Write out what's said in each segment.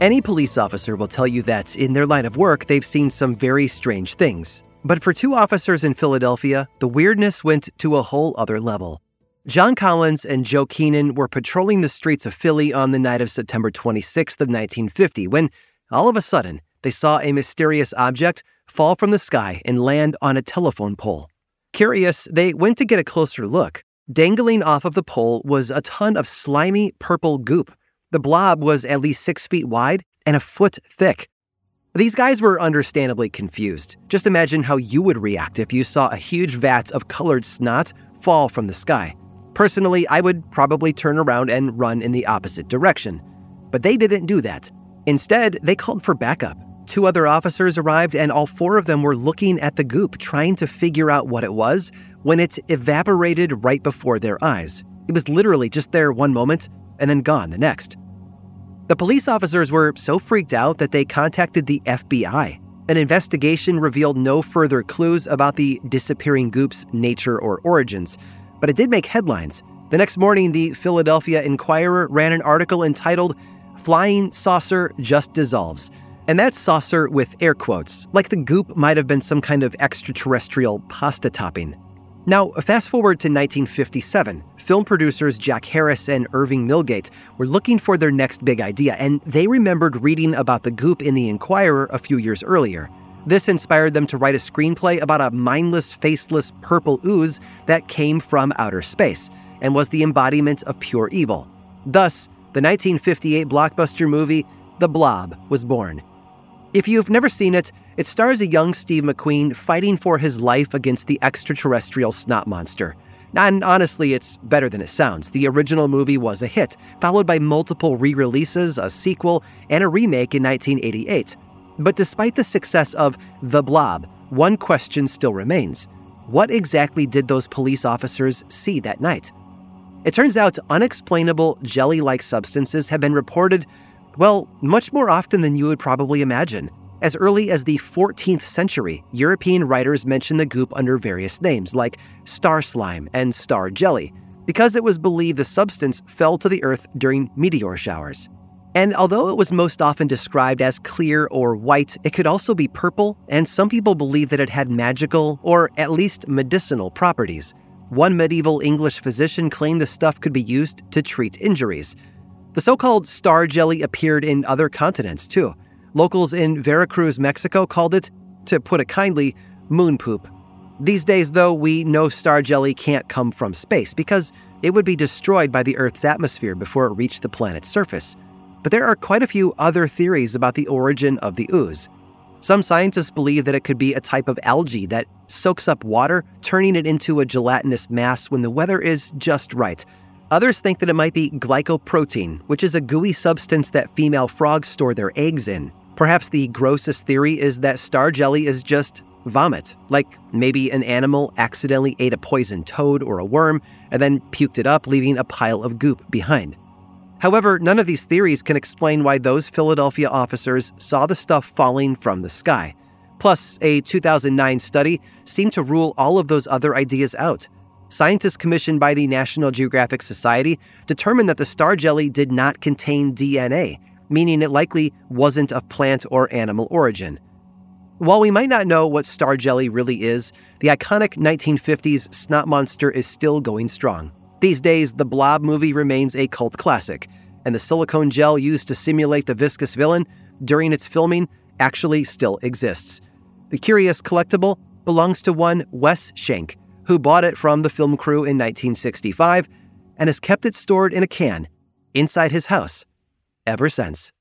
Any police officer will tell you that in their line of work, they've seen some very strange things. But for two officers in Philadelphia, the weirdness went to a whole other level. John Collins and Joe Keenan were patrolling the streets of Philly on the night of September 26th of 1950 when, all of a sudden, they saw a mysterious object fall from the sky and land on a telephone pole. Curious, they went to get a closer look. Dangling off of the pole was a ton of slimy purple goop the blob was at least six feet wide and a foot thick. These guys were understandably confused. Just imagine how you would react if you saw a huge vat of colored snot fall from the sky. Personally, I would probably turn around and run in the opposite direction. But they didn't do that. Instead, they called for backup. Two other officers arrived, and all four of them were looking at the goop, trying to figure out what it was, when it evaporated right before their eyes. It was literally just there one moment and then gone the next. The police officers were so freaked out that they contacted the FBI. An investigation revealed no further clues about the disappearing goop's nature or origins, but it did make headlines. The next morning, the Philadelphia Inquirer ran an article entitled Flying Saucer Just Dissolves. And that's saucer with air quotes, like the goop might have been some kind of extraterrestrial pasta topping. Now, fast forward to 1957. Film producers Jack Harris and Irving Millgate were looking for their next big idea, and they remembered reading about the goop in The Inquirer a few years earlier. This inspired them to write a screenplay about a mindless, faceless purple ooze that came from outer space and was the embodiment of pure evil. Thus, the 1958 blockbuster movie The Blob was born. If you've never seen it, it stars a young Steve McQueen fighting for his life against the extraterrestrial snot monster. And honestly, it's better than it sounds. The original movie was a hit, followed by multiple re releases, a sequel, and a remake in 1988. But despite the success of The Blob, one question still remains What exactly did those police officers see that night? It turns out unexplainable jelly like substances have been reported, well, much more often than you would probably imagine. As early as the 14th century, European writers mentioned the goop under various names like star slime and star jelly, because it was believed the substance fell to the earth during meteor showers. And although it was most often described as clear or white, it could also be purple, and some people believe that it had magical or at least medicinal properties. One medieval English physician claimed the stuff could be used to treat injuries. The so called star jelly appeared in other continents too. Locals in Veracruz, Mexico called it, to put it kindly, moon poop. These days, though, we know star jelly can't come from space because it would be destroyed by the Earth's atmosphere before it reached the planet's surface. But there are quite a few other theories about the origin of the ooze. Some scientists believe that it could be a type of algae that soaks up water, turning it into a gelatinous mass when the weather is just right. Others think that it might be glycoprotein, which is a gooey substance that female frogs store their eggs in. Perhaps the grossest theory is that star jelly is just vomit, like maybe an animal accidentally ate a poisoned toad or a worm and then puked it up, leaving a pile of goop behind. However, none of these theories can explain why those Philadelphia officers saw the stuff falling from the sky. Plus, a 2009 study seemed to rule all of those other ideas out. Scientists commissioned by the National Geographic Society determined that the star jelly did not contain DNA, meaning it likely wasn't of plant or animal origin. While we might not know what star jelly really is, the iconic 1950s snot monster is still going strong. These days, the Blob movie remains a cult classic, and the silicone gel used to simulate the viscous villain during its filming actually still exists. The curious collectible belongs to one Wes Shank, who bought it from the film crew in 1965 and has kept it stored in a can inside his house ever since.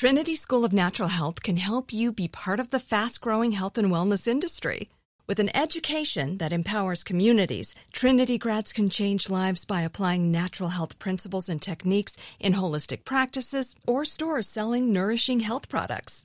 Trinity School of Natural Health can help you be part of the fast growing health and wellness industry. With an education that empowers communities, Trinity grads can change lives by applying natural health principles and techniques in holistic practices or stores selling nourishing health products.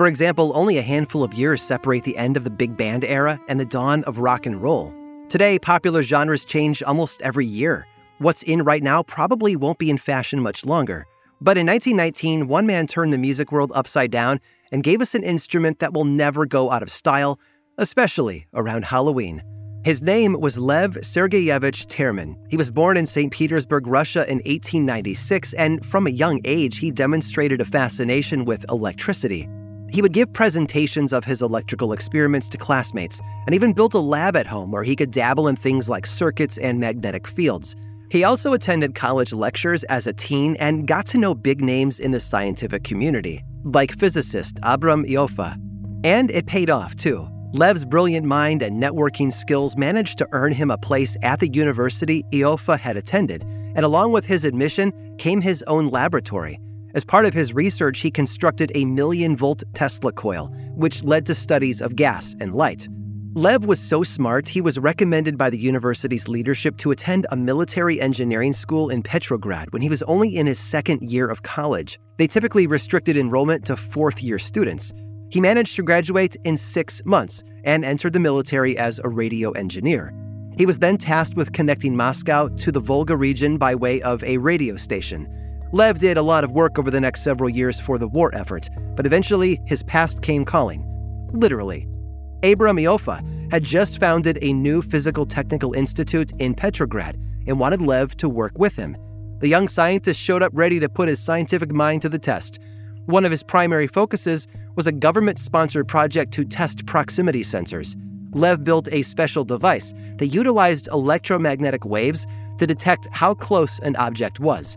For example, only a handful of years separate the end of the big band era and the dawn of rock and roll. Today, popular genres change almost every year. What's in right now probably won't be in fashion much longer. But in 1919, one man turned the music world upside down and gave us an instrument that will never go out of style, especially around Halloween. His name was Lev Sergeyevich Terman. He was born in St. Petersburg, Russia in 1896, and from a young age, he demonstrated a fascination with electricity. He would give presentations of his electrical experiments to classmates, and even built a lab at home where he could dabble in things like circuits and magnetic fields. He also attended college lectures as a teen and got to know big names in the scientific community, like physicist Abram Ioffe. And it paid off, too. Lev's brilliant mind and networking skills managed to earn him a place at the university Ioffe had attended, and along with his admission came his own laboratory. As part of his research, he constructed a million volt Tesla coil, which led to studies of gas and light. Lev was so smart, he was recommended by the university's leadership to attend a military engineering school in Petrograd when he was only in his second year of college. They typically restricted enrollment to fourth year students. He managed to graduate in six months and entered the military as a radio engineer. He was then tasked with connecting Moscow to the Volga region by way of a radio station. Lev did a lot of work over the next several years for the war effort, but eventually his past came calling. Literally. Abram Ioffe had just founded a new physical technical institute in Petrograd and wanted Lev to work with him. The young scientist showed up ready to put his scientific mind to the test. One of his primary focuses was a government sponsored project to test proximity sensors. Lev built a special device that utilized electromagnetic waves to detect how close an object was.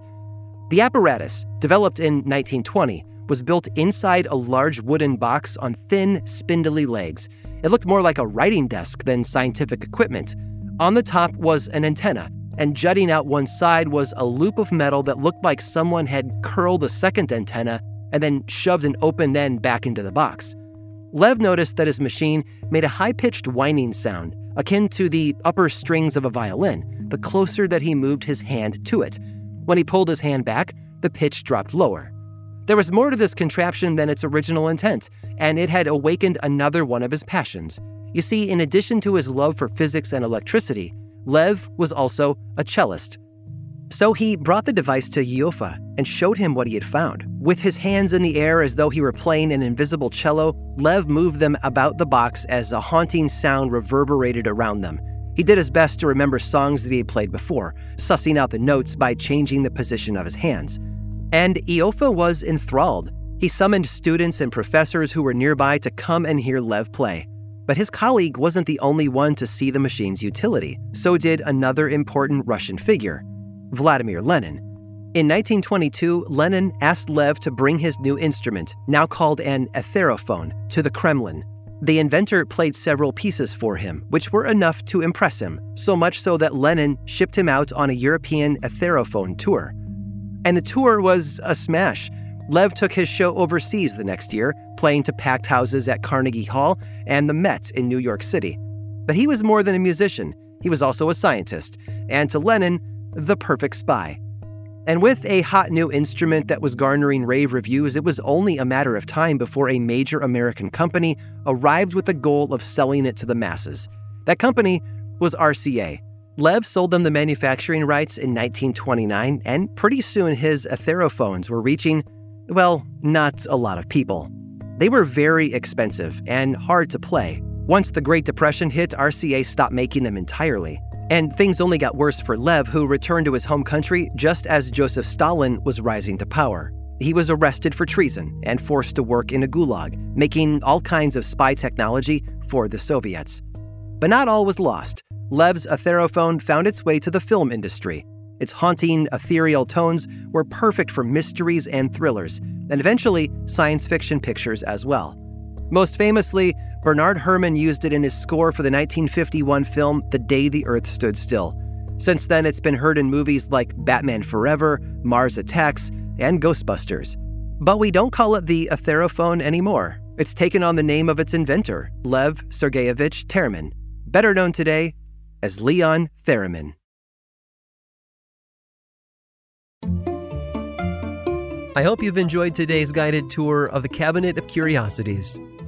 The apparatus, developed in 1920, was built inside a large wooden box on thin, spindly legs. It looked more like a writing desk than scientific equipment. On the top was an antenna, and jutting out one side was a loop of metal that looked like someone had curled a second antenna and then shoved an open end back into the box. Lev noticed that his machine made a high pitched whining sound, akin to the upper strings of a violin, the closer that he moved his hand to it. When he pulled his hand back, the pitch dropped lower. There was more to this contraption than its original intent, and it had awakened another one of his passions. You see, in addition to his love for physics and electricity, Lev was also a cellist. So he brought the device to Ioffe and showed him what he had found. With his hands in the air as though he were playing an invisible cello, Lev moved them about the box as a haunting sound reverberated around them. He did his best to remember songs that he had played before, sussing out the notes by changing the position of his hands. And Ioffe was enthralled. He summoned students and professors who were nearby to come and hear Lev play. But his colleague wasn't the only one to see the machine's utility. So did another important Russian figure, Vladimir Lenin. In 1922, Lenin asked Lev to bring his new instrument, now called an etherophone, to the Kremlin. The inventor played several pieces for him, which were enough to impress him, so much so that Lenin shipped him out on a European Etherophone tour. And the tour was a smash. Lev took his show overseas the next year, playing to packed houses at Carnegie Hall and the Met in New York City. But he was more than a musician, he was also a scientist, and to Lenin, the perfect spy. And with a hot new instrument that was garnering rave reviews, it was only a matter of time before a major American company arrived with the goal of selling it to the masses. That company was RCA. Lev sold them the manufacturing rights in 1929, and pretty soon his etherophones were reaching, well, not a lot of people. They were very expensive and hard to play. Once the Great Depression hit, RCA stopped making them entirely. And things only got worse for Lev, who returned to his home country just as Joseph Stalin was rising to power. He was arrested for treason and forced to work in a gulag, making all kinds of spy technology for the Soviets. But not all was lost. Lev's Etherophone found its way to the film industry. Its haunting, ethereal tones were perfect for mysteries and thrillers, and eventually science fiction pictures as well. Most famously, Bernard Herrmann used it in his score for the 1951 film The Day the Earth Stood Still. Since then, it's been heard in movies like Batman Forever, Mars Attacks, and Ghostbusters. But we don't call it the Etherophone anymore. It's taken on the name of its inventor, Lev Sergeyevich Terman, better known today as Leon Theremin. I hope you've enjoyed today's guided tour of the Cabinet of Curiosities.